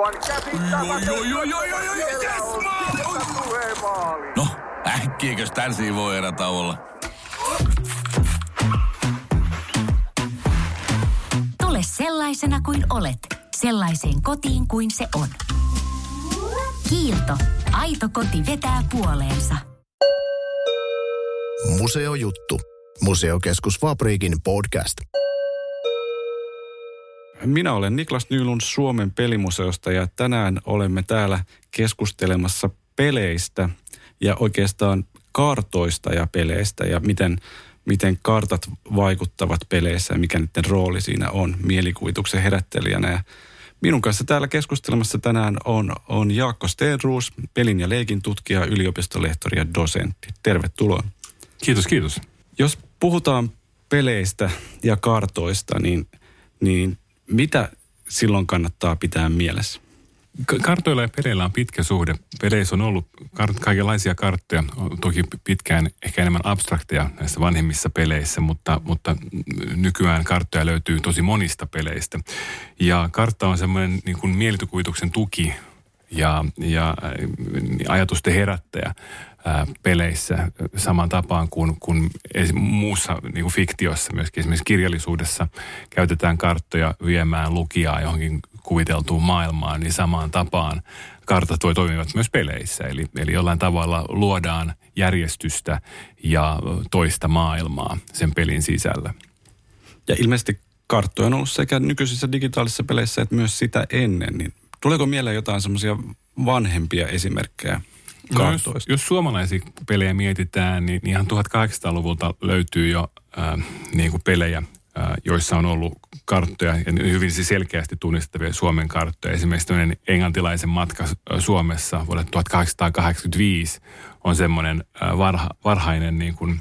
Aivan käsittämätöntä. Joo, joo, joo, joo, joo, joo, Siellä yes. No, äkkiäkös tän voi erä olla? Tule sellaisena kuin olet, sellaiseen kotiin kuin se on. Kiilto. Aito koti vetää puoleensa. Museojuttu. Museokeskus Fabriikin podcast. Minä olen Niklas Nylund Suomen pelimuseosta ja tänään olemme täällä keskustelemassa peleistä ja oikeastaan kartoista ja peleistä ja miten, miten kartat vaikuttavat peleissä ja mikä niiden rooli siinä on mielikuvituksen herättelijänä. Ja minun kanssa täällä keskustelemassa tänään on, on Jaakko Stenruus, pelin ja leikin tutkija, yliopistolehtori ja dosentti. Tervetuloa. Kiitos, kiitos. Jos puhutaan peleistä ja kartoista, niin, niin mitä silloin kannattaa pitää mielessä? Ka- Kartoilla ja peleillä on pitkä suhde. Peleissä on ollut kart- kaikenlaisia karttoja, toki pitkään ehkä enemmän abstrakteja näissä vanhemmissa peleissä, mutta, mutta nykyään karttoja löytyy tosi monista peleistä. Ja kartta on semmoinen niin kuin mielikuvituksen tuki ja, ja äh, ajatusten herättäjä ää, peleissä saman tapaan kuin, kuin muussa niin kuin fiktiossa, myöskin esimerkiksi kirjallisuudessa käytetään karttoja viemään lukijaa johonkin kuviteltuun maailmaan, niin samaan tapaan kartat voi toimivat myös peleissä. Eli, eli jollain tavalla luodaan järjestystä ja toista maailmaa sen pelin sisällä. Ja ilmeisesti karttoja on ollut sekä nykyisissä digitaalisissa peleissä että myös sitä ennen. Niin tuleeko mieleen jotain semmoisia vanhempia esimerkkejä No jos, jos suomalaisia pelejä mietitään, niin ihan 1800-luvulta löytyy jo äh, niin kuin pelejä, äh, joissa on ollut karttoja ja hyvin siis selkeästi tunnistettavia Suomen karttoja. Esimerkiksi tämmöinen englantilaisen matka Suomessa vuodelta 1885 on semmoinen äh, varha, varhainen niin kuin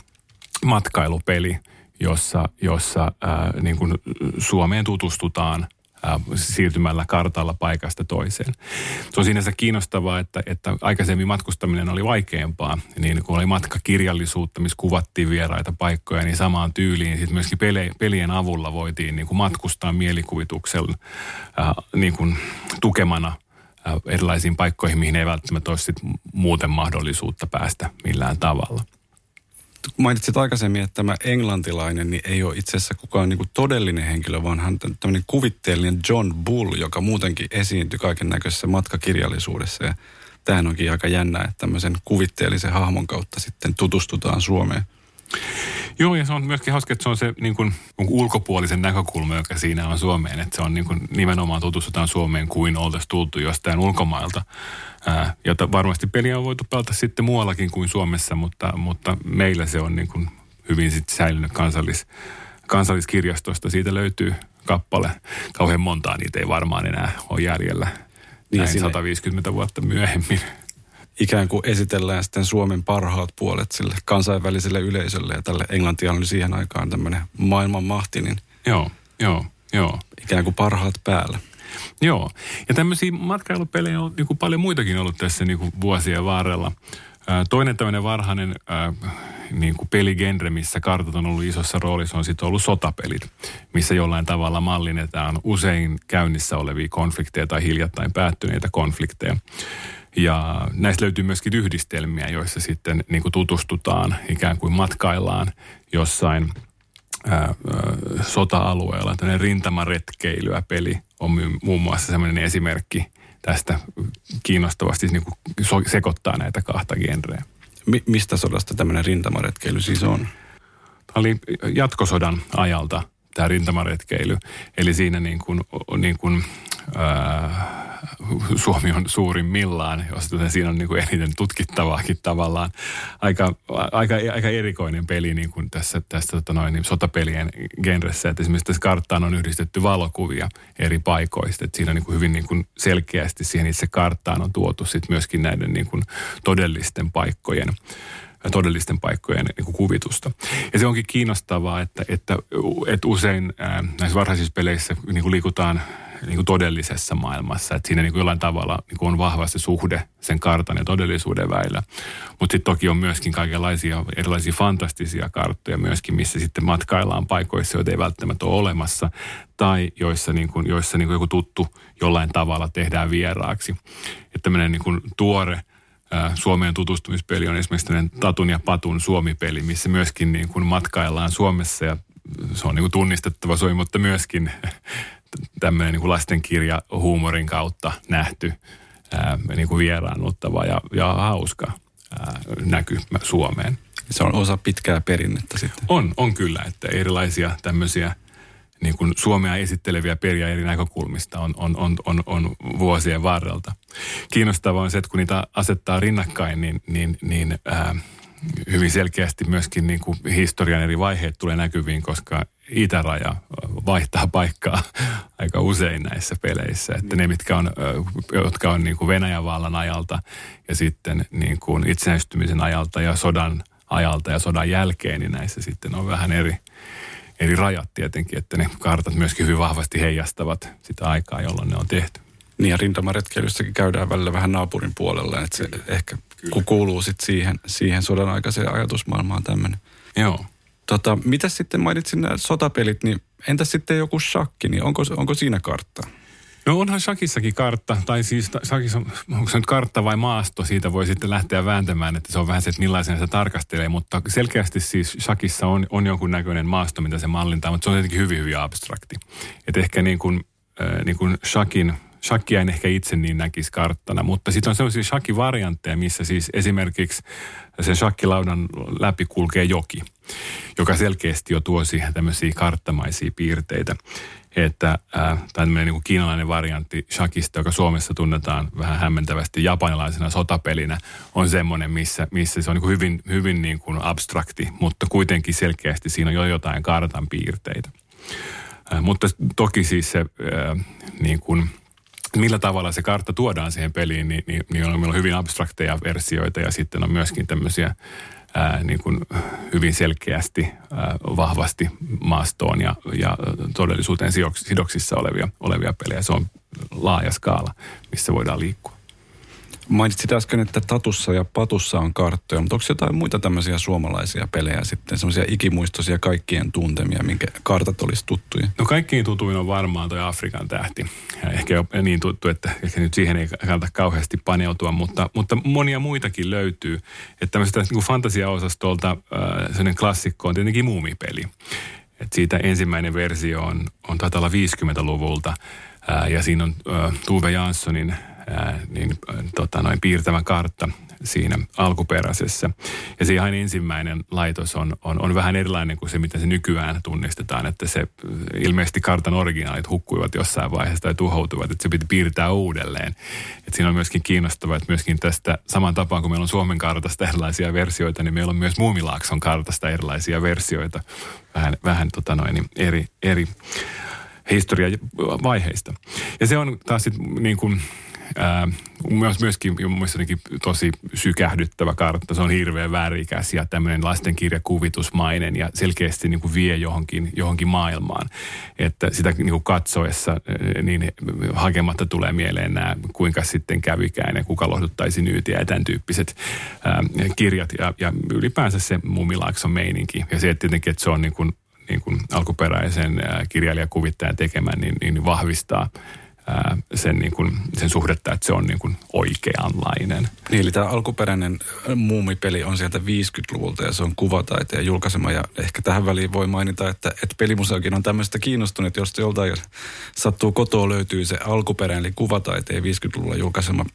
matkailupeli, jossa, jossa äh, niin kuin Suomeen tutustutaan äh, siirtymällä kartalla paikasta toiseen. Se on sinänsä kiinnostavaa, että, että aikaisemmin matkustaminen oli vaikeampaa, niin kun oli matkakirjallisuutta, missä kuvattiin vieraita paikkoja, niin samaan tyyliin sitten myöskin pele, pelien avulla voitiin niin kuin matkustaa mielikuvituksen niin kuin tukemana erilaisiin paikkoihin, mihin ei välttämättä olisi sit muuten mahdollisuutta päästä millään tavalla. Mainitsit aikaisemmin, että tämä englantilainen niin ei ole itse asiassa kukaan niin kuin todellinen henkilö, vaan hän on tämmöinen kuvitteellinen John Bull, joka muutenkin esiintyi kaiken näköisessä matkakirjallisuudessa. Ja tämähän onkin aika jännä, että tämmöisen kuvitteellisen hahmon kautta sitten tutustutaan Suomeen. Joo, ja se on myöskin hauska, että se on se niin kuin, ulkopuolisen näkökulma, joka siinä on Suomeen. Että se on niin kuin, nimenomaan tutustutaan Suomeen kuin oltaisiin tultu jostain ulkomailta. Ää, jota varmasti peliä on voitu pelata sitten muuallakin kuin Suomessa, mutta, mutta meillä se on niin kuin hyvin sitten säilynyt kansallis, kansalliskirjastosta. Siitä löytyy kappale. Kauhean montaa niitä ei varmaan enää ole jäljellä. Niin, Näin siinä- 150 vuotta myöhemmin. Ikään kuin esitellään sitten Suomen parhaat puolet sille kansainväliselle yleisölle ja tälle Englantia oli siihen aikaan tämmöinen maailman mahti, niin Joo, joo, joo. ikään kuin parhaat päällä. Joo, ja tämmöisiä matkailupelejä on niin kuin paljon muitakin ollut tässä niin kuin vuosien varrella. Toinen tämmöinen varhainen niin kuin peligenre, missä kartat on ollut isossa roolissa, on sitten ollut sotapelit, missä jollain tavalla mallinnetaan usein käynnissä olevia konflikteja tai hiljattain päättyneitä konflikteja. Ja näistä löytyy myöskin yhdistelmiä, joissa sitten niin kuin tutustutaan, ikään kuin matkaillaan jossain ää, ää, sota-alueella. Tällainen rintamaretkeilyä peli on muun muassa sellainen esimerkki tästä kiinnostavasti niin kuin so- sekoittaa näitä kahta genreä. Mi- mistä sodasta tämmöinen rintamaretkeily siis on? Tämä oli jatkosodan ajalta tämä rintamaretkeily. Eli siinä niin kuin, niin kuin, ää, Suomi on suurimmillaan, jos siinä on niin kuin eniten tutkittavaakin tavallaan. Aika, aika, aika erikoinen peli niin kuin tässä, tässä tota noin, niin sotapelien genressä. Että esimerkiksi tässä karttaan on yhdistetty valokuvia eri paikoista. Että siinä on niin kuin hyvin niin kuin selkeästi siihen itse karttaan on tuotu sit myöskin näiden niin kuin todellisten paikkojen todellisten paikkojen niin kuin kuvitusta. Ja se onkin kiinnostavaa, että, että, että usein ää, näissä varhaisissa peleissä niin kuin liikutaan niin kuin todellisessa maailmassa. Että siinä niin kuin jollain tavalla niin kuin on vahva se suhde sen kartan ja todellisuuden väillä. Mutta sitten toki on myöskin kaikenlaisia erilaisia fantastisia karttoja myöskin, missä sitten matkaillaan paikoissa, joita ei välttämättä ole olemassa. Tai joissa, niin kuin, joissa niin kuin joku tuttu jollain tavalla tehdään vieraaksi. Että tämmöinen niin kuin tuore Suomeen tutustumispeli on esimerkiksi tämmöinen Tatun ja Patun Suomi-peli, missä myöskin niin kuin matkaillaan Suomessa ja se on niin kuin tunnistettava Suomi, mutta myöskin tämmöinen niin lastenkirja huumorin kautta nähty ää, niin kuin vieraannuttava ja, ja hauska ää, näky Suomeen. Se on osa pitkää perinnettä sitten. On, on kyllä, että erilaisia tämmöisiä niin kuin Suomea esitteleviä periä eri näkökulmista on, on, on, on, on vuosien varrelta. Kiinnostavaa on se, että kun niitä asettaa rinnakkain, niin, niin, niin ää, hyvin selkeästi myöskin niin kuin historian eri vaiheet tulee näkyviin, koska itäraja vaihtaa paikkaa aika usein näissä peleissä. Että ne, mitkä on, jotka on niin kuin Venäjän vallan ajalta ja sitten niin kuin itsenäistymisen ajalta ja sodan ajalta ja sodan jälkeen, niin näissä sitten on vähän eri, eri rajat tietenkin, että ne kartat myöskin hyvin vahvasti heijastavat sitä aikaa, jolloin ne on tehty. Niin ja rintamaretkeilyssäkin käydään välillä vähän naapurin puolella, että se Kyllä. ehkä Kyllä. kuuluu sitten siihen, siihen sodan aikaiseen ajatusmaailmaan tämmöinen. Joo. Tota, mitä sitten mainitsin nämä sotapelit, niin entä sitten joku shakki, niin onko, onko siinä kartta? No onhan Shakissakin kartta, tai siis Shakissa, onko se nyt kartta vai maasto, siitä voi sitten lähteä vääntämään, että se on vähän se, että millaisen se tarkastelee, mutta selkeästi siis Shakissa on, on jonkun näköinen maasto, mitä se mallintaa, mutta se on tietenkin hyvin, hyvin abstrakti. Että ehkä niin kuin, äh, niin kuin Shakin Shakia en ehkä itse niin näkisi karttana, mutta sitten on sellaisia shakki-variantteja, missä siis esimerkiksi sen shakkilaudan läpi kulkee joki, joka selkeästi jo tuo siihen tämmöisiä karttamaisia piirteitä. Että äh, tämmöinen niin kiinalainen variantti shakista, joka Suomessa tunnetaan vähän hämmentävästi japanilaisena sotapelinä, on semmoinen, missä, missä se on niin kuin hyvin, hyvin niin kuin abstrakti, mutta kuitenkin selkeästi siinä on jo jotain kartan piirteitä. Äh, mutta toki siis se äh, niin kuin – millä tavalla se kartta tuodaan siihen peliin, niin, niin, niin on, meillä on hyvin abstrakteja versioita ja sitten on myöskin tämmöisiä ää, niin kuin hyvin selkeästi, ää, vahvasti maastoon ja, ja todellisuuteen sidoksissa olevia, olevia pelejä. Se on laaja skaala, missä voidaan liikkua. Mainitsit äsken, että Tatussa ja Patussa on karttoja, mutta onko jotain muita tämmöisiä suomalaisia pelejä sitten, semmoisia ikimuistoisia kaikkien tuntemia, minkä kartat olisi tuttuja? No kaikkiin tutuin on varmaan toi Afrikan tähti. Ja ehkä jo niin tuttu, että ehkä nyt siihen ei kannata kauheasti paneutua, mutta, mutta monia muitakin löytyy. Että tämmöistä niin fantasiaosastolta äh, sellainen klassikko on tietenkin muumipeli. Et siitä ensimmäinen versio on, on taitaa olla 50-luvulta äh, ja siinä on äh, Tuve Janssonin ää, niin, tota, noin piirtävä kartta siinä alkuperäisessä. Ja se ihan ensimmäinen laitos on, on, on vähän erilainen kuin se, mitä se nykyään tunnistetaan, että se ilmeisesti kartan originaalit hukkuivat jossain vaiheessa tai tuhoutuivat, että se piti piirtää uudelleen. Et siinä on myöskin kiinnostavaa, että myöskin tästä saman tapaan kuin meillä on Suomen kartasta erilaisia versioita, niin meillä on myös Muumilaakson kartasta erilaisia versioita vähän, vähän tota noin, eri, eri historiavaiheista. Ja se on taas sitten niin kuin Ää, myös, myöskin mielestäni tosi sykähdyttävä kartta. Se on hirveän värikäs ja tämmöinen lastenkirjakuvitusmainen ja selkeästi niin kuin vie johonkin, johonkin maailmaan. Että sitä niin kuin katsoessa niin hakematta tulee mieleen nämä, kuinka sitten kävikään ja kuka lohduttaisi nyytiä ja tämän tyyppiset ää, kirjat ja, ja ylipäänsä se mumilaakson meininki. Ja se että tietenkin, että se on niin kuin, niin kuin alkuperäisen kirjailijakuvittajan tekemään, niin, niin vahvistaa sen, niin kuin, sen suhdetta, että se on niin kuin oikeanlainen. Niin, eli tämä alkuperäinen muumipeli on sieltä 50-luvulta ja se on kuvataiteen julkaisema. Ja ehkä tähän väliin voi mainita, että, että pelimuseokin on tämmöistä kiinnostunut, jos joltain sattuu kotoa löytyy se alkuperäinen, eli kuvataiteen 50-luvulla julkaisema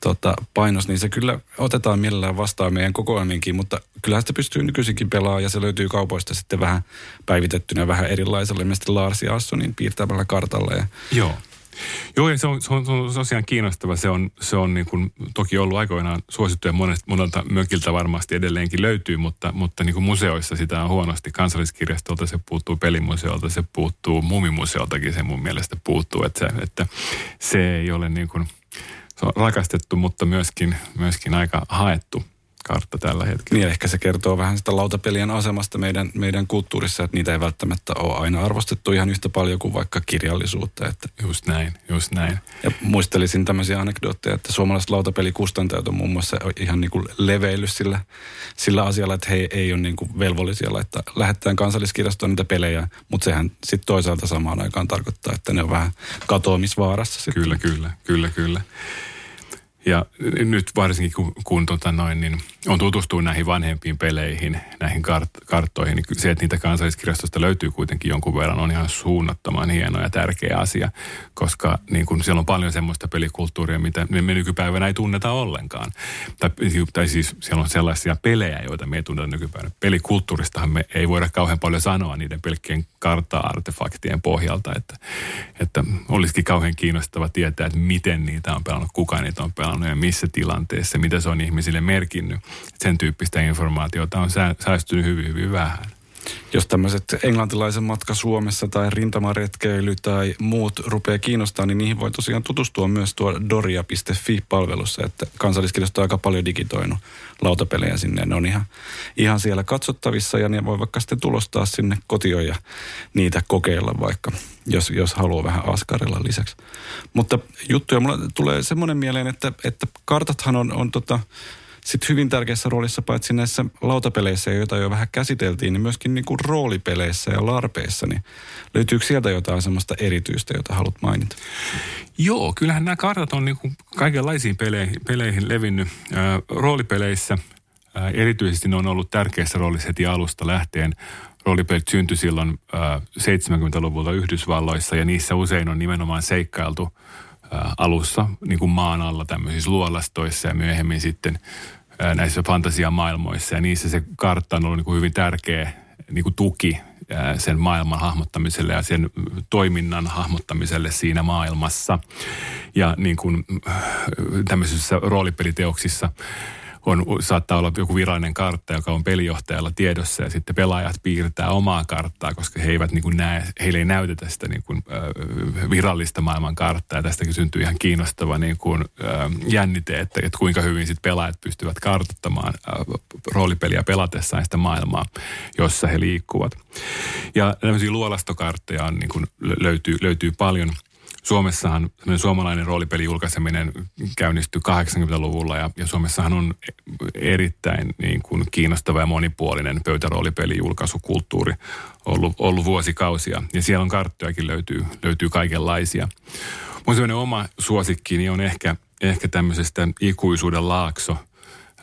tota, painos, niin se kyllä otetaan mielellään vastaan meidän kokoelmiinkin, mutta kyllähän sitä pystyy nykyisinkin pelaamaan ja se löytyy kaupoista sitten vähän päivitettynä vähän erilaisella, ilmeisesti Lars ja Assonin piirtämällä kartalla. Ja Joo. Joo, ja se on, se on, se on tosiaan kiinnostava. Se on, se on niin kuin, toki ollut aikoinaan suosittu ja monesta, monelta mökiltä varmasti edelleenkin löytyy, mutta, mutta niin kuin museoissa sitä on huonosti. Kansalliskirjastolta se puuttuu, pelimuseolta se puuttuu, mumimuseoltakin se mun mielestä puuttuu. Että se, että se ei ole niin kuin, se on rakastettu, mutta myöskin, myöskin aika haettu kartta tällä hetkellä. Niin ehkä se kertoo vähän sitä lautapelien asemasta meidän, meidän kulttuurissa, että niitä ei välttämättä ole aina arvostettu ihan yhtä paljon kuin vaikka kirjallisuutta. Että Just näin, just näin. Ja muistelisin tämmöisiä anekdootteja, että suomalaiset lautapelikustantajat on muun muassa ihan niin kuin leveillyt sillä, sillä asialla, että he ei ole niin kuin velvollisia laittaa, lähettää kansalliskirjastoon niitä pelejä, mutta sehän sitten toisaalta samaan aikaan tarkoittaa, että ne on vähän katoamisvaarassa. Sitten. Kyllä, kyllä, kyllä, kyllä. Ja nyt varsinkin kun, kun tota noin, niin on tutustunut näihin vanhempiin peleihin, näihin kart- karttoihin, niin se, että niitä kansalliskirjastosta löytyy kuitenkin jonkun verran, on ihan suunnattoman hieno ja tärkeä asia, koska niin kun siellä on paljon semmoista pelikulttuuria, mitä me nykypäivänä ei tunneta ollenkaan. Tai, tai siis siellä on sellaisia pelejä, joita me ei tunneta nykypäivänä. Pelikulttuuristahan me ei voida kauhean paljon sanoa niiden pelkkien kartta-artefaktien pohjalta, että, että olisikin kauhean kiinnostava tietää, että miten niitä on pelannut, kuka niitä on pelannut ja missä tilanteessa, mitä se on ihmisille merkinnyt. Sen tyyppistä informaatiota on sää- säästynyt hyvin, hyvin vähän. Jos tämmöiset englantilaisen matka Suomessa tai rintamaretkeily tai muut rupeaa kiinnostaa, niin niihin voi tosiaan tutustua myös tuo doria.fi-palvelussa, että kansalliskirjasto on aika paljon digitoinut lautapelejä sinne. Ne on ihan, ihan siellä katsottavissa ja ne voi vaikka sitten tulostaa sinne kotioon ja niitä kokeilla vaikka, jos, jos haluaa vähän askarella lisäksi. Mutta juttuja, mulla tulee semmoinen mieleen, että, että kartathan on, on tota, sitten hyvin tärkeässä roolissa paitsi näissä lautapeleissä, joita jo vähän käsiteltiin, niin myöskin niin kuin roolipeleissä ja larpeissa, niin löytyykö sieltä jotain semmoista erityistä, jota haluat mainita? Joo, kyllähän nämä kartat on niin kuin kaikenlaisiin peleihin, peleihin levinnyt. Ää, roolipeleissä ää, erityisesti ne on ollut tärkeässä roolissa heti alusta lähtien. Roolipelit syntyi silloin ää, 70-luvulta Yhdysvalloissa ja niissä usein on nimenomaan seikkailtu alussa niin kuin maan alla tämmöisissä luolastoissa ja myöhemmin sitten näissä fantasiamaailmoissa. Ja niissä se kartta on ollut niin kuin hyvin tärkeä niin kuin tuki sen maailman hahmottamiselle ja sen toiminnan hahmottamiselle siinä maailmassa. Ja niin kuin äh, tämmöisissä roolipeliteoksissa on, saattaa olla joku virallinen kartta, joka on pelijohtajalla tiedossa ja sitten pelaajat piirtää omaa karttaa, koska he eivät niin kuin näe, heille ei näytetä sitä niin kuin, äh, virallista maailman karttaa. Ja tästäkin syntyy ihan kiinnostava niin kuin, äh, jännite, että, että kuinka hyvin sitten pelaajat pystyvät kartoittamaan äh, roolipeliä pelatessaan sitä maailmaa, jossa he liikkuvat. Ja tämmöisiä luolastokartteja on, niin kuin, löytyy, löytyy paljon – Suomessahan suomalainen roolipeli julkaiseminen käynnistyi 80-luvulla ja, ja Suomessahan on erittäin niin kuin kiinnostava ja monipuolinen pöytäroolipeli julkaisukulttuuri ollut, ollut vuosikausia. Ja siellä on karttojakin löytyy, löytyy kaikenlaisia. Mun oma suosikkini on ehkä, ehkä tämmöisestä ikuisuuden laakso –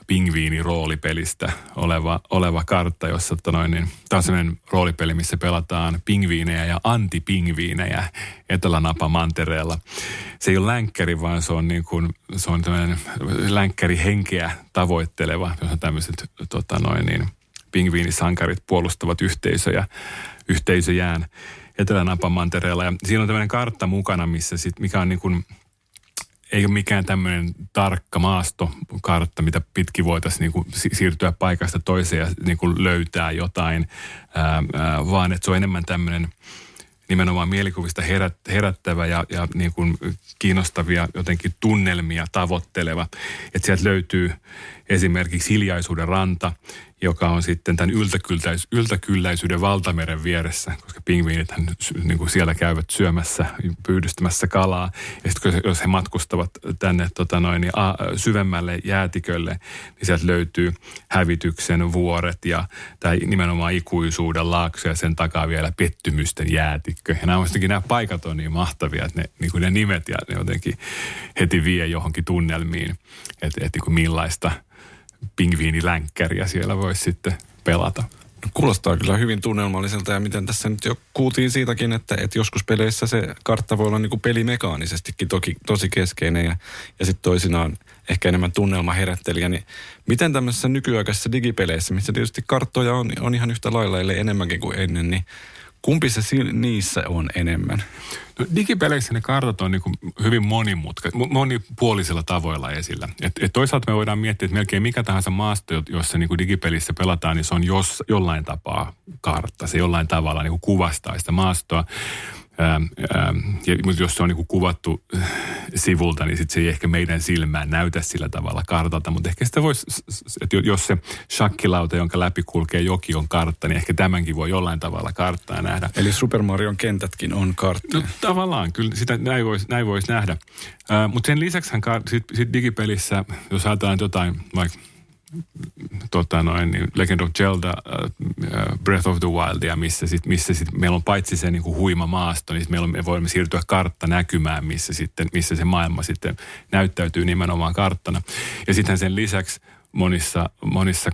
pingviiniroolipelistä oleva, oleva kartta, jossa että noin, niin, tämä on sellainen roolipeli, missä pelataan pingviinejä ja antipingviinejä Etelänapa mantereella. Se ei ole länkkäri, vaan se on, niin kuin, se on tämmöinen länkkärihenkeä tavoitteleva, jossa tämmöiset tota noin, niin, pingviinisankarit puolustavat yhteisöjä, yhteisöjään Etelänapa mantereella. Ja siinä on tämmöinen kartta mukana, missä sit, mikä on niin kuin, ei ole mikään tämmöinen tarkka maastokartta, mitä pitkin voitaisiin niin kuin siirtyä paikasta toiseen ja niin kuin löytää jotain, ää, ää, vaan että se on enemmän tämmöinen nimenomaan mielikuvista herät, herättävä ja, ja niin kuin kiinnostavia jotenkin tunnelmia tavoitteleva. Että sieltä löytyy esimerkiksi Hiljaisuuden ranta, joka on sitten tämän yltäkylläis, yltäkylläisyyden valtameren vieressä, koska pingviinit niin siellä käyvät syömässä, pyydystämässä kalaa. Ja sitten jos he matkustavat tänne tota noin, niin a, syvemmälle jäätikölle, niin sieltä löytyy hävityksen vuoret ja tai nimenomaan ikuisuuden laakso ja sen takaa vielä pettymysten jäätikkö. Ja nämä, nämä paikat on niin mahtavia, että ne, niin kuin ne nimet ja ne jotenkin heti vie johonkin tunnelmiin, että, että niin kuin millaista – pingviinilänkkäriä siellä voisi sitten pelata. No, kuulostaa kyllä hyvin tunnelmalliselta ja miten tässä nyt jo kuultiin siitäkin, että, että joskus peleissä se kartta voi olla niin kuin pelimekaanisestikin toki, tosi keskeinen ja, ja sitten toisinaan ehkä enemmän tunnelmaherättelijä. Niin miten tämmöisessä nykyaikaisessa digipeleissä, missä tietysti karttoja on, on ihan yhtä lailla, ellei enemmänkin kuin ennen, niin kumpi se niissä on enemmän? No, digipeleissä ne kartat on niin hyvin monimutka, monipuolisilla tavoilla esillä. Et, et toisaalta me voidaan miettiä, että melkein mikä tahansa maasto, jossa niin digipelissä pelataan, niin se on jos, jollain tapaa kartta. Se jollain tavalla niin kuvastaa sitä maastoa. Ähm, ähm, ja, mutta jos se on niin kuvattu äh, sivulta, niin sit se ei ehkä meidän silmään näytä sillä tavalla kartalta. Mutta ehkä sitä voisi, että jos se shakkilauta, jonka läpi kulkee joki, on kartta, niin ehkä tämänkin voi jollain tavalla karttaa nähdä. Eli Super Marion kentätkin on kartta. No tavallaan, kyllä sitä näin voisi näin vois nähdä. Äh, mutta sen lisäksi sitten sit digipelissä, jos ajatellaan jotain vaikka tota noin, niin Legend of Zelda, uh, Breath of the Wildia, missä, sit, missä sit meillä on paitsi se niin kuin huima maasto, niin meillä on, me voimme siirtyä kartta näkymään, missä, sitten, missä se maailma sitten näyttäytyy nimenomaan karttana. Ja sitten sen lisäksi monissa, monissa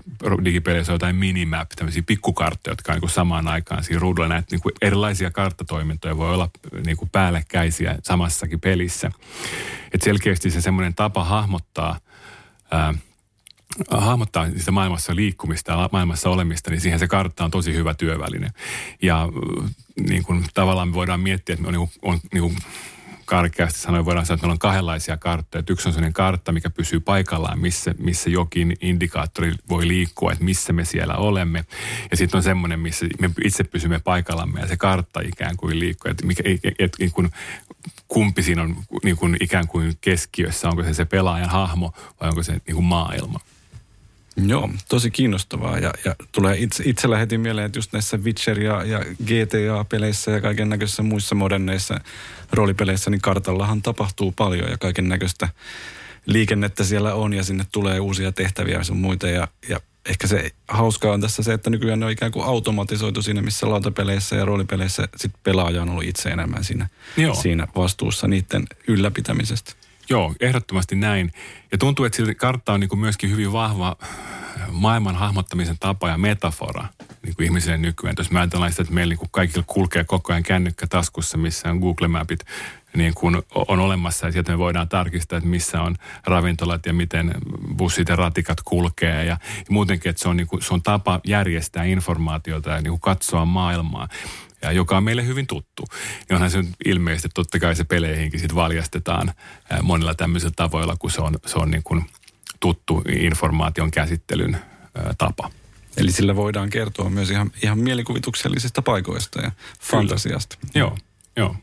digipeleissä on jotain minimap, tämmöisiä pikkukarttoja, jotka on niin kuin samaan aikaan siinä ruudulla. Näitä niin kuin erilaisia karttatoimintoja voi olla niin kuin päällekkäisiä samassakin pelissä. Et selkeästi se semmoinen tapa hahmottaa ää, hahmottaa sitä maailmassa liikkumista ja maailmassa olemista, niin siihen se kartta on tosi hyvä työväline. Ja niin kuin, tavallaan me voidaan miettiä, että on, niin kuin, on niin kuin, karkeasti sanoen voidaan sanoa, että meillä on kahdenlaisia karttoja. Yksi on sellainen kartta, mikä pysyy paikallaan, missä, missä jokin indikaattori voi liikkua, että missä me siellä olemme. Ja sitten on semmoinen, missä me itse pysymme paikallamme ja se kartta ikään kuin liikkuu. Että mikä, et, et, niin kuin, kumpi siinä on niin kuin ikään kuin keskiössä, onko se se pelaajan hahmo vai onko se niin kuin maailma. Joo, tosi kiinnostavaa. Ja, ja tulee itse, itsellä heti mieleen, että just näissä Witcher- ja, ja GTA-peleissä ja kaiken näköisissä muissa moderneissa roolipeleissä, niin kartallahan tapahtuu paljon ja kaiken näköistä liikennettä siellä on ja sinne tulee uusia tehtäviä ja sun muita. Ja, ja ehkä se hauskaa on tässä se, että nykyään ne on ikään kuin automatisoitu siinä, missä lautapeleissä ja roolipeleissä sit pelaaja on ollut itse enemmän siinä, siinä vastuussa niiden ylläpitämisestä. Joo, ehdottomasti näin. Ja tuntuu, että kartta on niin kuin myöskin hyvin vahva maailman hahmottamisen tapa ja metafora niin kuin ihmisille nykyään. Jos me ajatellaan sitä, että meillä niin kuin kaikilla kulkee koko ajan kännykkä taskussa, missä on Google Mapit niin kuin on olemassa ja sieltä me voidaan tarkistaa, että missä on ravintolat ja miten bussit ja ratikat kulkee ja, ja muutenkin, että se on, niin kuin, se on tapa järjestää informaatiota ja niin kuin katsoa maailmaa ja joka on meille hyvin tuttu. Niin onhan se ilmeisesti, että totta kai se peleihinkin sitten valjastetaan monilla tämmöisillä tavoilla, kun se on, se on niin kuin tuttu informaation käsittelyn tapa. Eli sillä voidaan kertoa myös ihan, ihan mielikuvituksellisista paikoista ja fantasiasta. Joo, joo.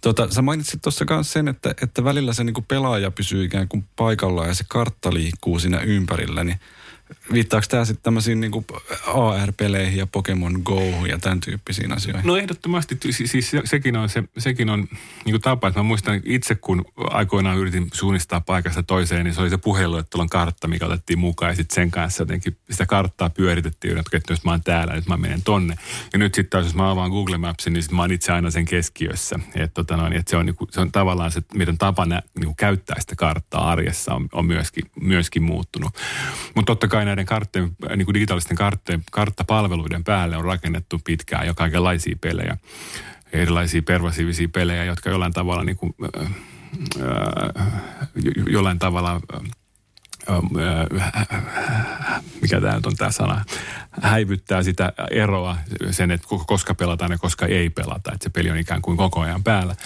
Tota, sä mainitsit tuossa myös sen, että, että välillä se niinku pelaaja pysyy ikään kuin paikallaan ja se kartta liikkuu siinä ympärillä, niin – Viittaako tämä sitten tämmöisiin niin AR-peleihin ja Pokemon Go ja tämän tyyppisiin asioihin? No ehdottomasti, siis sekin on, se, sekin on niin kuin tapa, että mä muistan itse, kun aikoinaan yritin suunnistaa paikasta toiseen, niin se oli se puheluettelon kartta, mikä otettiin mukaan ja sitten sen kanssa jotenkin sitä karttaa pyöritettiin, että jos mä oon täällä, nyt mä menen tonne. Ja nyt sitten taas, jos mä avaan Google Mapsin, niin sitten mä oon itse aina sen keskiössä. Että tota noin, että se, on, niin kuin, se on tavallaan se, miten tapa nä, niin kuin käyttää sitä karttaa arjessa on, on myöskin, myöskin muuttunut. Mutta totta kai näiden kartteen, niin kuin digitaalisten kartteen, karttapalveluiden päälle on rakennettu pitkään jo kaikenlaisia pelejä. Erilaisia pervasiivisia pelejä, jotka jollain tavalla niin kuin, äh, jollain tavalla mikä tämä nyt on tämä sana, häivyttää sitä eroa sen, että koska pelataan ja koska ei pelata. Että se peli on ikään kuin koko ajan päällä.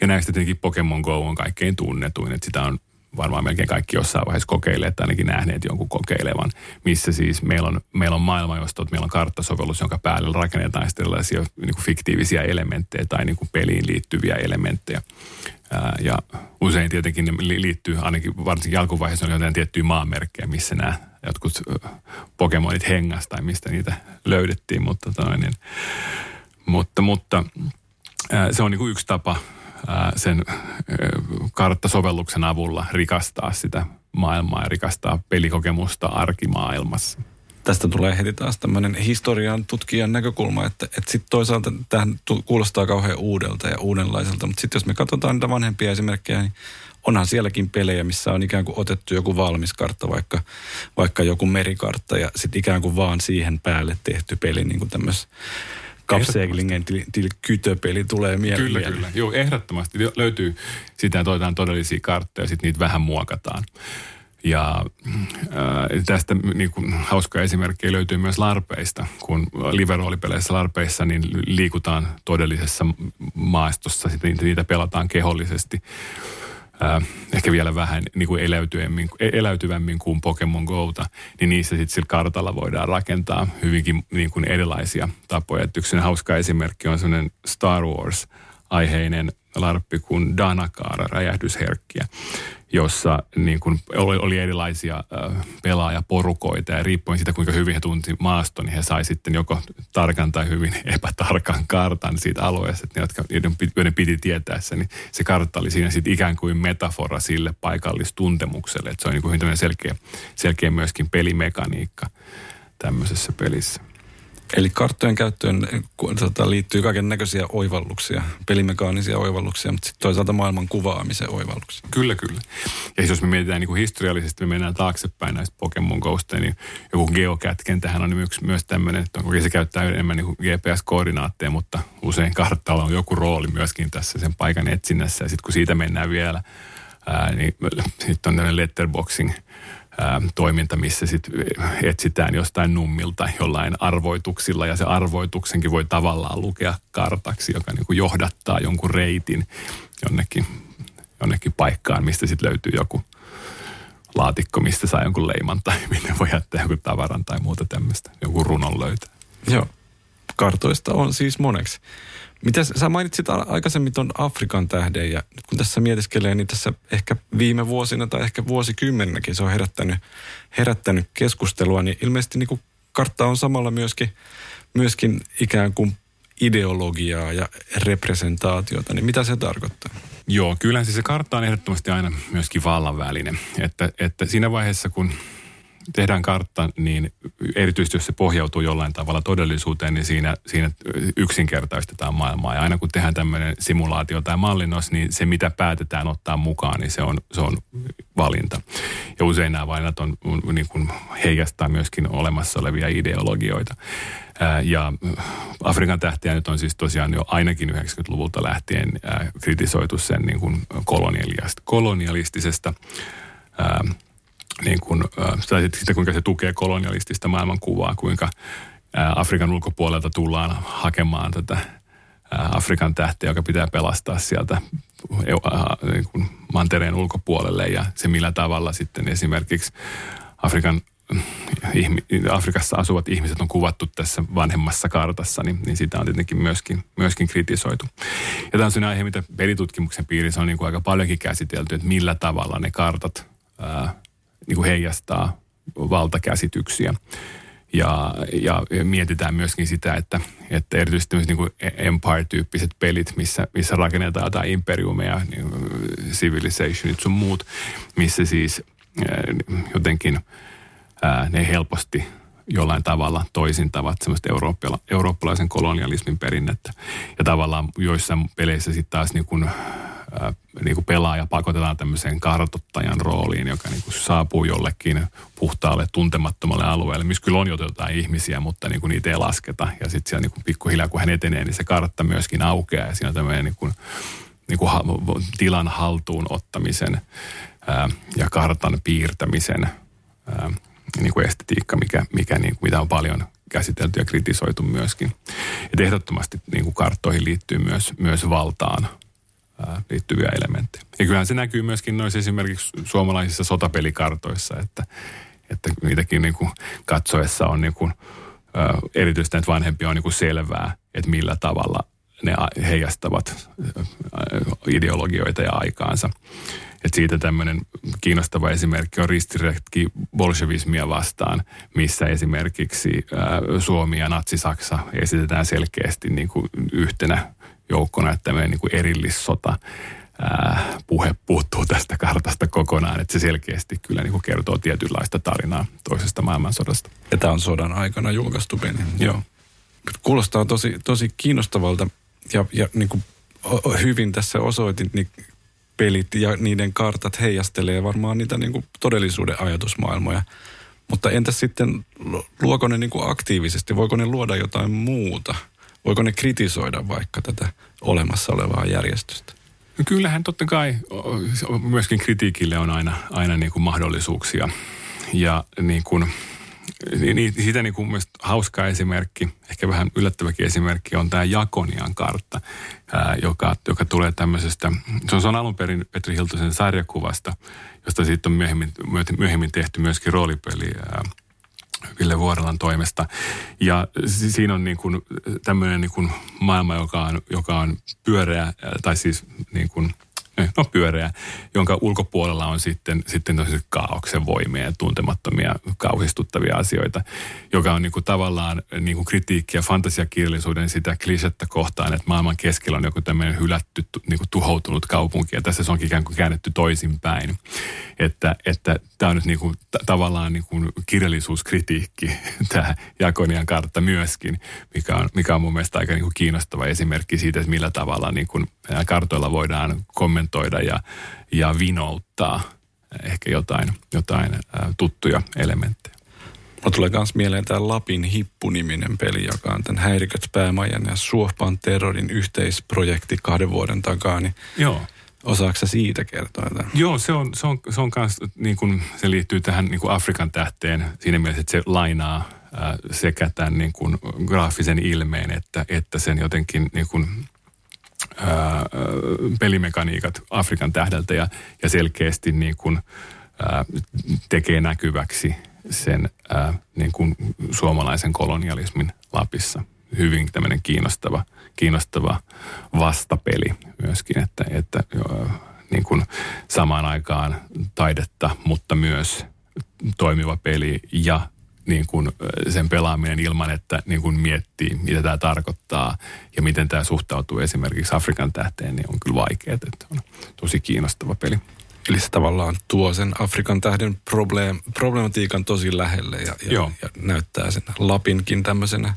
Ja näistä tietenkin Pokemon Go on kaikkein tunnetuin, että sitä on varmaan melkein kaikki jossain vaiheessa kokeilee, tai ainakin nähneet jonkun kokeilevan, missä siis meillä on, meillä on maailma, josta meillä on karttasovellus, jonka päälle rakennetaan sitten erilaisia niin kuin fiktiivisiä elementtejä tai niin kuin peliin liittyviä elementtejä. Ää, ja usein tietenkin ne liittyy, ainakin varsinkin alkuvaiheessa on jotain tiettyjä maamerkkejä, missä nämä jotkut Pokemonit hengas tai mistä niitä löydettiin, mutta, toinen, niin, mutta, mutta ää, se on niin kuin yksi tapa sen karttasovelluksen avulla rikastaa sitä maailmaa ja rikastaa pelikokemusta arkimaailmassa. Tästä tulee heti taas tämmöinen historian tutkijan näkökulma, että, että sitten toisaalta tähän kuulostaa kauhean uudelta ja uudenlaiselta, mutta sitten jos me katsotaan niitä vanhempia esimerkkejä, niin onhan sielläkin pelejä, missä on ikään kuin otettu joku valmis kartta, vaikka, vaikka joku merikartta ja sitten ikään kuin vaan siihen päälle tehty peli niin kuin tämmöisessä Kapseglingen till, till kytöpeli tulee mieleen. Kyllä, kyllä. Joo, ehdottomasti löytyy sitä toitaan todellisia kartteja, sitten niitä vähän muokataan. Ja äh, tästä niin kuin, hauska esimerkki löytyy myös larpeista. Kun live-roolipeleissä larpeissa niin liikutaan todellisessa maastossa, sitten niitä pelataan kehollisesti. Ää, ehkä vielä vähän niin kuin eläytyvämmin, eläytyvämmin kuin Pokemon Gota, niin niissä sitten sillä kartalla voidaan rakentaa hyvinkin niin kuin erilaisia tapoja. Et yksi hauska esimerkki on sellainen Star Wars-aiheinen larppi kuin Danakara, räjähdysherkkiä, jossa niin kuin oli, oli erilaisia pelaajaporukoita ja riippuen siitä, kuinka hyvin he tunti maaston, niin he sai sitten joko tarkan tai hyvin epätarkan kartan siitä alueesta, että ne, jotka, joiden piti tietää se, niin se kartta oli siinä sitten ikään kuin metafora sille paikallistuntemukselle, että se on niin kuin hyvin selkeä, selkeä myöskin pelimekaniikka tämmöisessä pelissä. Eli karttojen käyttöön tota, liittyy kaiken näköisiä oivalluksia, pelimekaanisia oivalluksia, mutta sitten toisaalta maailman kuvaamisen oivalluksia. Kyllä, kyllä. Ja jos me mietitään niin kuin historiallisesti, me mennään taaksepäin näistä Pokemon Ghosta, niin joku geokätkentähän on myös, myös tämmöinen, että okei se käyttää enemmän niin GPS-koordinaatteja, mutta usein karttalla on joku rooli myöskin tässä sen paikan etsinnässä. Ja sitten kun siitä mennään vielä, ää, niin sitten on tämmöinen letterboxing – toiminta, missä sit etsitään jostain nummilta jollain arvoituksilla ja se arvoituksenkin voi tavallaan lukea kartaksi, joka niin kuin johdattaa jonkun reitin jonnekin, jonnekin paikkaan, mistä sitten löytyy joku laatikko, mistä saa jonkun leiman tai minne voi jättää jonkun tavaran tai muuta tämmöistä, joku runon löytää. Joo, kartoista on siis moneksi. Mitä sä mainitsit aikaisemmin tuon Afrikan tähden ja kun tässä mietiskelee, niin tässä ehkä viime vuosina tai ehkä vuosikymmenenäkin se on herättänyt, herättänyt keskustelua, niin ilmeisesti niin kuin kartta on samalla myöskin, myöskin ikään kuin ideologiaa ja representaatiota, niin mitä se tarkoittaa? Joo, kyllä siis se kartta on ehdottomasti aina myöskin vallan väline. Että, että siinä vaiheessa, kun tehdään kartta, niin erityisesti jos se pohjautuu jollain tavalla todellisuuteen, niin siinä, siinä yksinkertaistetaan maailmaa. Ja aina kun tehdään tämmöinen simulaatio tai mallinnos, niin se mitä päätetään ottaa mukaan, niin se on, se on valinta. Ja usein nämä valinnat on, niin kuin heijastaa myöskin olemassa olevia ideologioita. Ja Afrikan tähtiä nyt on siis tosiaan jo ainakin 90-luvulta lähtien kritisoitu sen niin kuin kolonialistisesta niin kuin, sitten kuinka se tukee kolonialistista maailmankuvaa, kuinka Afrikan ulkopuolelta tullaan hakemaan tätä Afrikan tähteä, joka pitää pelastaa sieltä niin kuin mantereen ulkopuolelle ja se millä tavalla sitten esimerkiksi Afrikan Afrikassa asuvat ihmiset on kuvattu tässä vanhemmassa kartassa, niin, niin sitä on tietenkin myöskin, myöskin kritisoitu. Ja tämä on sellainen aihe, mitä pelitutkimuksen piirissä on niin kuin aika paljonkin käsitelty, että millä tavalla ne kartat ää, niin kuin heijastaa valtakäsityksiä. Ja, ja mietitään myöskin sitä, että, että erityisesti niin kuin Empire-tyyppiset pelit, missä, missä rakennetaan jotain imperiumeja, niin civilizationit sun muut, missä siis jotenkin ää, ne helposti jollain tavalla toisintavat semmoista eurooppala, eurooppalaisen kolonialismin perinnettä. Ja tavallaan joissain peleissä sitten taas niin niin kuin pelaaja pakotetaan tämmöiseen kartottajan rooliin, joka niin kuin saapuu jollekin puhtaalle, tuntemattomalle alueelle, missä kyllä on jo jotain ihmisiä, mutta niin kuin niitä ei lasketa. Ja sitten siellä niin kuin pikkuhiljaa, kun hän etenee, niin se kartta myöskin aukeaa ja siinä on tämmöinen niin kuin, niin kuin tilan haltuun ottamisen ää, ja kartan piirtämisen ää, niin kuin estetiikka, mikä, mikä niin kuin, mitä on paljon käsitelty ja kritisoitu myöskin. Et ehdottomasti niin kuin karttoihin liittyy myös, myös valtaan – liittyviä elementtejä. Ja kyllähän se näkyy myöskin noissa esimerkiksi suomalaisissa sotapelikartoissa, että, että niitäkin niin kuin katsoessa on niin kuin, erityisesti näitä vanhempia on niin kuin selvää, että millä tavalla ne heijastavat ideologioita ja aikaansa. Et siitä tämmöinen kiinnostava esimerkki on ristiretki bolshevismia vastaan, missä esimerkiksi Suomi ja Natsi-Saksa esitetään selkeästi niin kuin yhtenä joukkona, että tämmöinen niin kuin erillissota ää, puhe puuttuu tästä kartasta kokonaan, että se selkeästi kyllä niin kuin kertoo tietynlaista tarinaa toisesta maailmansodasta. Ja tämä on sodan aikana julkaistu peli. Joo. Kuulostaa tosi, tosi kiinnostavalta ja, ja niin kuin hyvin tässä osoitit, niin pelit ja niiden kartat heijastelee varmaan niitä niin kuin todellisuuden ajatusmaailmoja. Mutta entäs sitten, luoko ne niin kuin aktiivisesti, voiko ne luoda jotain muuta – voiko ne kritisoida vaikka tätä olemassa olevaa järjestystä? No kyllähän totta kai myöskin kritiikille on aina, aina niin kuin mahdollisuuksia. Ja niin kuin, niin, siitä niin kuin mielestä hauska esimerkki, ehkä vähän yllättäväkin esimerkki on tämä Jakonian kartta, ää, joka, joka tulee tämmöisestä, se on, se on alun perin Petri Hiltosen sarjakuvasta, josta siitä on myöhemmin, myöhemmin tehty myöskin roolipeli ää, Ville Vuorelan toimesta. Ja si- siinä on niin kuin tämmöinen niin kuin maailma, joka on, joka on pyöreä, tai siis niin kuin – no pyöreä, jonka ulkopuolella on sitten, sitten kaauksen voimia ja tuntemattomia kauhistuttavia asioita, joka on niin kuin tavallaan niin kuin kritiikkiä fantasiakirjallisuuden sitä klisettä kohtaan, että maailman keskellä on joku tämmöinen hylätty, niin kuin tuhoutunut kaupunki ja tässä se onkin ikään kuin käännetty toisinpäin. Että, että tämä on nyt niin kuin, t- tavallaan niin kuin kirjallisuuskritiikki, tämä Jakonian kartta myöskin, mikä on, mikä on mun mielestä aika niin kuin kiinnostava esimerkki siitä, että millä tavalla niin kuin kartoilla voidaan kommentoida ja, ja vinouttaa ehkä jotain, jotain tuttuja elementtejä. Mulla tulee myös mieleen tämä Lapin hippuniminen peli, joka on tämän Häiriköt päämajan ja Suohpan terrorin yhteisprojekti kahden vuoden takaa. Niin Joo. Osaatko siitä kertoa jotain? Joo, se on, se on, se on kans, niin kuin, se liittyy tähän niin kuin Afrikan tähteen siinä mielessä, että se lainaa sekä tämän niin kuin, graafisen ilmeen että, että sen jotenkin niin kuin, ää, pelimekaniikat Afrikan tähdeltä ja, ja selkeästi niin kuin, ää, tekee näkyväksi sen ää, niin kuin suomalaisen kolonialismin Lapissa. Hyvin tämmöinen kiinnostava, kiinnostava vastapeli myöskin, että, että niin kuin samaan aikaan taidetta, mutta myös toimiva peli ja niin kuin sen pelaaminen ilman, että niin kuin miettii, mitä tämä tarkoittaa ja miten tämä suhtautuu esimerkiksi Afrikan tähteen, niin on kyllä vaikeaa, että on tosi kiinnostava peli. Eli se tavallaan tuo sen Afrikan tähden probleem, problematiikan tosi lähelle ja, ja, ja näyttää sen Lapinkin tämmöisenä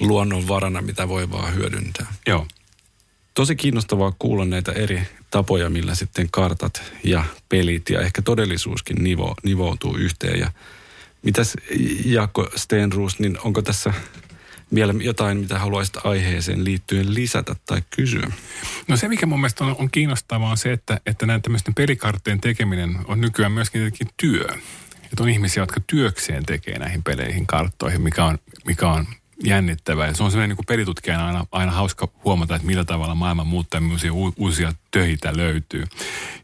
luonnonvarana, mitä voi vaan hyödyntää. Joo. Tosi kiinnostavaa kuulla näitä eri tapoja, millä sitten kartat ja pelit ja ehkä todellisuuskin nivo, nivoutuu yhteen. Ja mitäs Jaakko Stenruus, niin onko tässä vielä jotain, mitä haluaisit aiheeseen liittyen lisätä tai kysyä? No se, mikä mun mielestä on, on kiinnostavaa, on se, että, että näiden tämmöisten pelikartteen tekeminen on nykyään myöskin tietenkin työ. Että on ihmisiä, jotka työkseen tekee näihin peleihin karttoihin, mikä on, mikä on jännittävää. Ja se on sellainen niin pelitutkijana aina, aina hauska huomata, että millä tavalla maailma muuttaa, millaisia uusia töitä löytyy.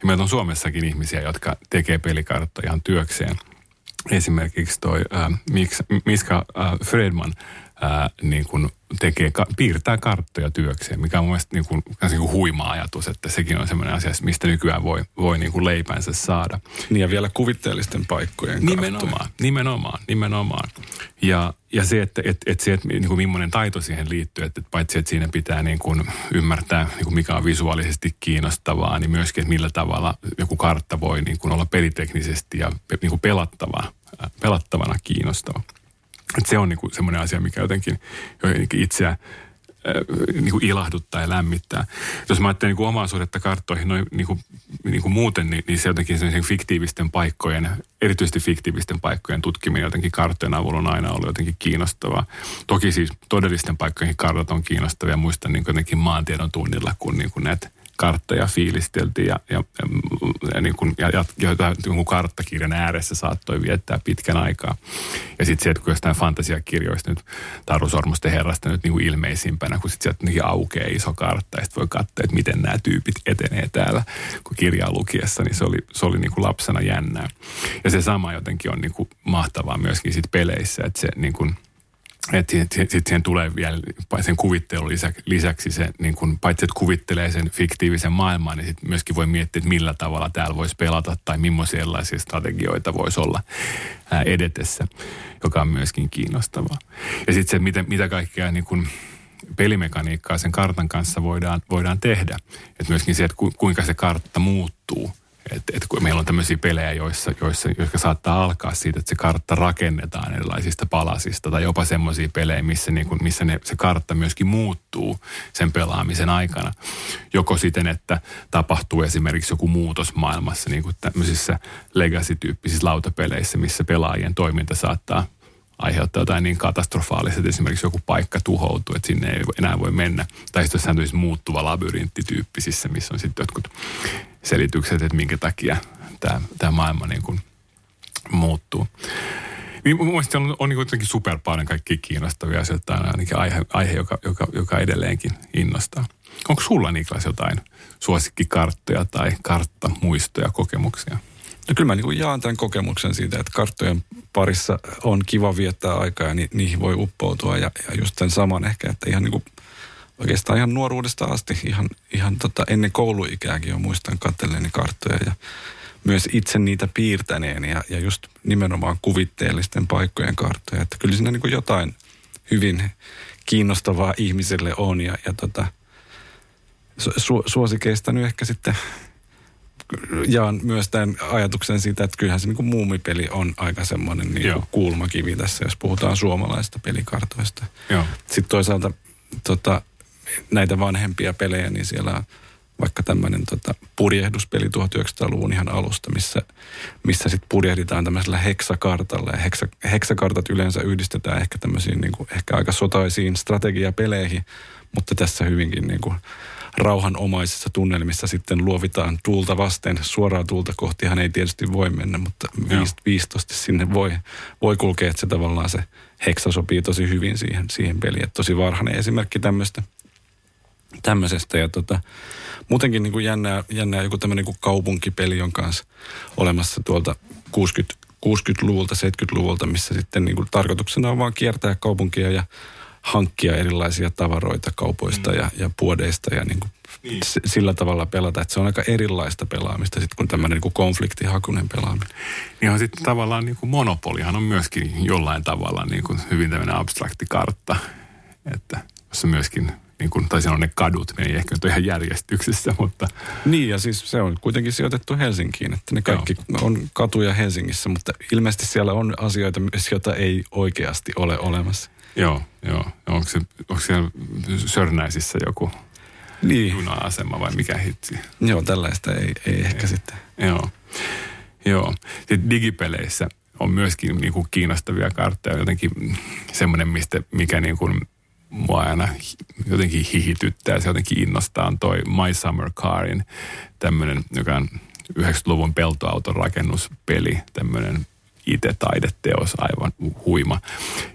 Ja meillä on Suomessakin ihmisiä, jotka tekee pelikarttoja ihan työkseen. Esimerkiksi toi äh, Miska äh, Fredman ää, niin kuin tekee, piirtää karttoja työkseen, mikä on mun mielestä niin kuin, niin kuin huima ajatus, että sekin on semmoinen asia, mistä nykyään voi, voi niin kuin leipänsä saada. Niin ja vielä kuvitteellisten paikkojen Nimenomaan, karttoja. nimenomaan, nimenomaan. Ja, ja se, että et, et se, että niin kuin millainen taito siihen liittyy, että paitsi että siinä pitää niin kuin ymmärtää, niin kuin mikä on visuaalisesti kiinnostavaa, niin myöskin, että millä tavalla joku kartta voi niin kuin olla peliteknisesti ja niin kuin pelattava, pelattavana kiinnostava. Että se on niinku semmoinen asia, mikä jotenkin, itseä äh, niin kuin ilahduttaa ja lämmittää. Jos mä ajattelen niin omaa suhdetta karttoihin noin niin kuin, niin kuin muuten, niin, niin se jotenkin sen fiktiivisten paikkojen, erityisesti fiktiivisten paikkojen tutkiminen jotenkin karttojen avulla on aina ollut jotenkin kiinnostavaa. Toki siis todellisten paikkoihin kartat on kiinnostavia. Muistan niin jotenkin maantiedon tunnilla, kun niin kuin näitä karttoja fiilisteltiin ja, ja, ja, niin kuin, ja, ja, ja jonkun karttakirjan ääressä saattoi viettää pitkän aikaa. Ja sitten se, että kun jostain fantasiakirjoista nyt Taru Sormusten herrasta nyt niin kuin ilmeisimpänä, kun sitten sieltä aukeaa iso kartta ja sitten voi katsoa, että miten nämä tyypit etenee täällä, kun kirjaa lukiessa, niin se oli, se oli niin kuin lapsena jännää. Ja se sama jotenkin on niin kuin mahtavaa myöskin sit peleissä, että se niin kuin – että sitten sit siihen tulee vielä sen kuvittelun lisäksi, lisäksi se, niin kun, paitsi että kuvittelee sen fiktiivisen maailman, niin sitten myöskin voi miettiä, että millä tavalla täällä voisi pelata tai millaisia sellaisia strategioita voisi olla ää, edetessä, joka on myöskin kiinnostavaa. Ja sitten se, mitä, mitä kaikkea niin kun, pelimekaniikkaa sen kartan kanssa voidaan, voidaan tehdä. Että myöskin se, että ku, kuinka se kartta muuttuu – et, et kun meillä on tämmöisiä pelejä, joissa, joissa, jotka saattaa alkaa siitä, että se kartta rakennetaan erilaisista palasista, tai jopa semmoisia pelejä, missä, niin kun, missä ne, se kartta myöskin muuttuu sen pelaamisen aikana. Joko siten, että tapahtuu esimerkiksi joku muutos maailmassa, niin kuin tämmöisissä legacy-tyyppisissä lautapeleissä, missä pelaajien toiminta saattaa aiheuttaa jotain niin katastrofaalista, että esimerkiksi joku paikka tuhoutuu, että sinne ei enää voi mennä. Tai sitten jossain muuttuva labyrintti tyyppisissä, missä on sitten jotkut selitykset, että minkä takia tämä, tämä maailma niin kuin muuttuu. Niin mun mielestä on, on niin jotenkin super paljon kaikkia kiinnostavia asioita. Tämä on ainakin aihe, aihe joka, joka, joka edelleenkin innostaa. Onko sulla Niklas jotain suosikkikarttoja tai karttamuistoja, kokemuksia? No kyllä mä niin jaan tämän kokemuksen siitä, että karttojen parissa on kiva viettää aikaa ja ni, niihin voi uppoutua. Ja, ja just sen saman ehkä, että ihan niin kuin, oikeastaan ihan nuoruudesta asti, ihan, ihan tota ennen kouluikääkin jo muistan katselleeni karttoja ja myös itse niitä piirtäneen ja, ja just nimenomaan kuvitteellisten paikkojen karttoja. Että kyllä siinä niin kuin jotain hyvin kiinnostavaa ihmiselle on ja, ja tota, su, suosikeista nyt ehkä sitten jaan myös tämän ajatuksen siitä, että kyllähän se niin kuin muumipeli on aika semmoinen niin kuin kulmakivi tässä, jos puhutaan suomalaista pelikartoista. Joo. Sitten toisaalta tota, näitä vanhempia pelejä, niin siellä on vaikka tämmöinen tota, purjehduspeli 1900-luvun ihan alusta, missä, missä sitten purjehditaan tämmöisellä heksakartalla. Ja heksa, heksakartat yleensä yhdistetään ehkä tämmöisiin niin kuin, ehkä aika sotaisiin strategiapeleihin, mutta tässä hyvinkin niin kuin, rauhanomaisissa tunnelmissa sitten luovitaan tuulta vasten. Suoraa tuulta kohtihan ei tietysti voi mennä, mutta viistosti sinne voi, voi kulkea, että se tavallaan se heksa sopii tosi hyvin siihen, siihen peliin. Että tosi varhainen esimerkki tämmöistä, tämmöisestä. Ja tota, muutenkin niin kuin jännää, jännää joku tämmöinen niin kaupunkipeli on kanssa olemassa tuolta 60, 60-luvulta, 70-luvulta, missä sitten niin kuin tarkoituksena on vaan kiertää kaupunkia ja hankkia erilaisia tavaroita kaupoista mm. ja, ja puodeista ja niin kuin niin. sillä tavalla pelata. Että se on aika erilaista pelaamista sitten kuin tämmöinen niin kuin konfliktihakunen pelaaminen. Niin on sitten tavallaan niin kuin monopolihan on myöskin jollain tavalla niin kuin hyvin tämmöinen abstrakti kartta. Että jossa myöskin niin kuin, tai on ne kadut, ne ei ehkä ole ihan järjestyksessä, mutta... Niin, ja siis se on kuitenkin sijoitettu Helsinkiin, että ne kaikki Joo. on katuja Helsingissä, mutta ilmeisesti siellä on asioita myös, joita ei oikeasti ole olemassa. Joo, joo. Onko, se, onko siellä Sörnäisissä joku niin. juna-asema vai mikä hitsi? Joo, tällaista ei, ei ehkä ei. sitten. Joo, joo. Sitten digipeleissä on myöskin niin kuin kiinnostavia kartteja, jotenkin semmoinen, mistä, mikä niin kuin mua aina jotenkin hihityttää, se jotenkin innostaa on toi My Summer Carin tämmöinen, joka on 90-luvun peltoauton rakennuspeli, tämmöinen IT-taideteos, aivan huima.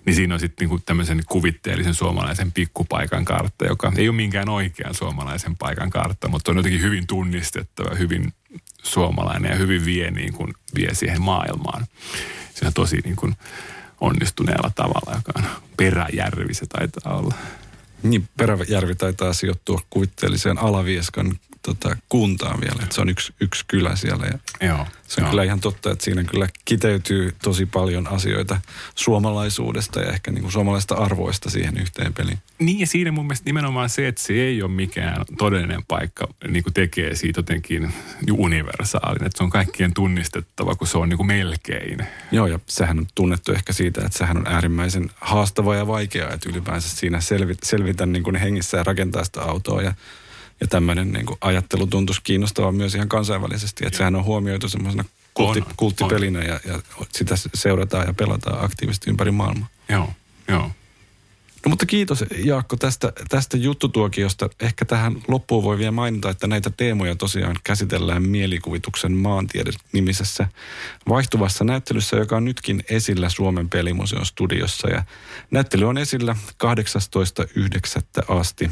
Niin siinä on sitten niinku tämmöisen kuvitteellisen suomalaisen pikkupaikan kartta, joka ei ole minkään oikean suomalaisen paikan kartta, mutta on jotenkin hyvin tunnistettava, hyvin suomalainen ja hyvin vie, niin kuin, vie siihen maailmaan. Se on tosi niin kuin, onnistuneella tavalla, joka on Peräjärvi se taitaa olla. Niin, Peräjärvi taitaa sijoittua kuvitteelliseen Alavieskan tota, kuntaan vielä. Että se on yksi, yksi kylä siellä. Ja Joo. Se on Joo. kyllä ihan totta, että siinä kyllä kiteytyy tosi paljon asioita suomalaisuudesta ja ehkä niin kuin suomalaista arvoista siihen yhteen peliin. Niin ja siinä mun mielestä nimenomaan se, että se ei ole mikään todellinen paikka, niin kuin tekee siitä jotenkin universaalin. Että se on kaikkien tunnistettava, kun se on niin kuin melkein. Joo ja sehän on tunnettu ehkä siitä, että sehän on äärimmäisen haastava ja vaikeaa, että ylipäänsä siinä selvitä, selvitä niin kuin hengissä ja rakentaa sitä autoa ja ja tämmöinen niin kuin ajattelu tuntuisi kiinnostavaa myös ihan kansainvälisesti, että sehän on huomioitu semmoisena kultti, on, kulttipelinä on. Ja, ja sitä seurataan ja pelataan aktiivisesti ympäri maailmaa. Joo, joo. No mutta kiitos Jaakko tästä, tästä juttutuokiosta. Ehkä tähän loppuun voi vielä mainita, että näitä teemoja tosiaan käsitellään mielikuvituksen maantiede nimisessä vaihtuvassa näyttelyssä, joka on nytkin esillä Suomen pelimuseon studiossa. Ja näyttely on esillä 18.9. asti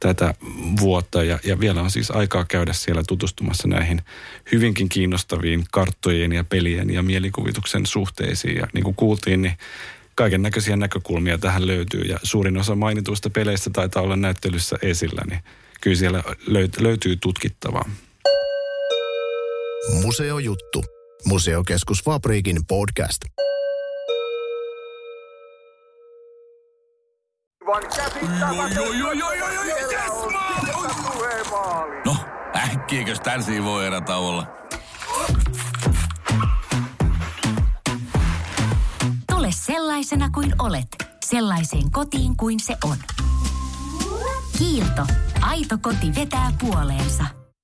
tätä vuotta ja, ja vielä on siis aikaa käydä siellä tutustumassa näihin hyvinkin kiinnostaviin karttojen ja pelien ja mielikuvituksen suhteisiin. Ja niin kuin kuultiin, niin kaiken näköisiä näkökulmia tähän löytyy ja suurin osa mainituista peleistä taitaa olla näyttelyssä esillä, niin kyllä siellä löyt- löytyy tutkittavaa. Museojuttu. Museokeskus Fabriikin podcast. No, äkkiäkös tän voi erä olla? Tule sellaisena kuin olet, sellaiseen kotiin kuin se on. Kiilto. Aito koti vetää puoleensa.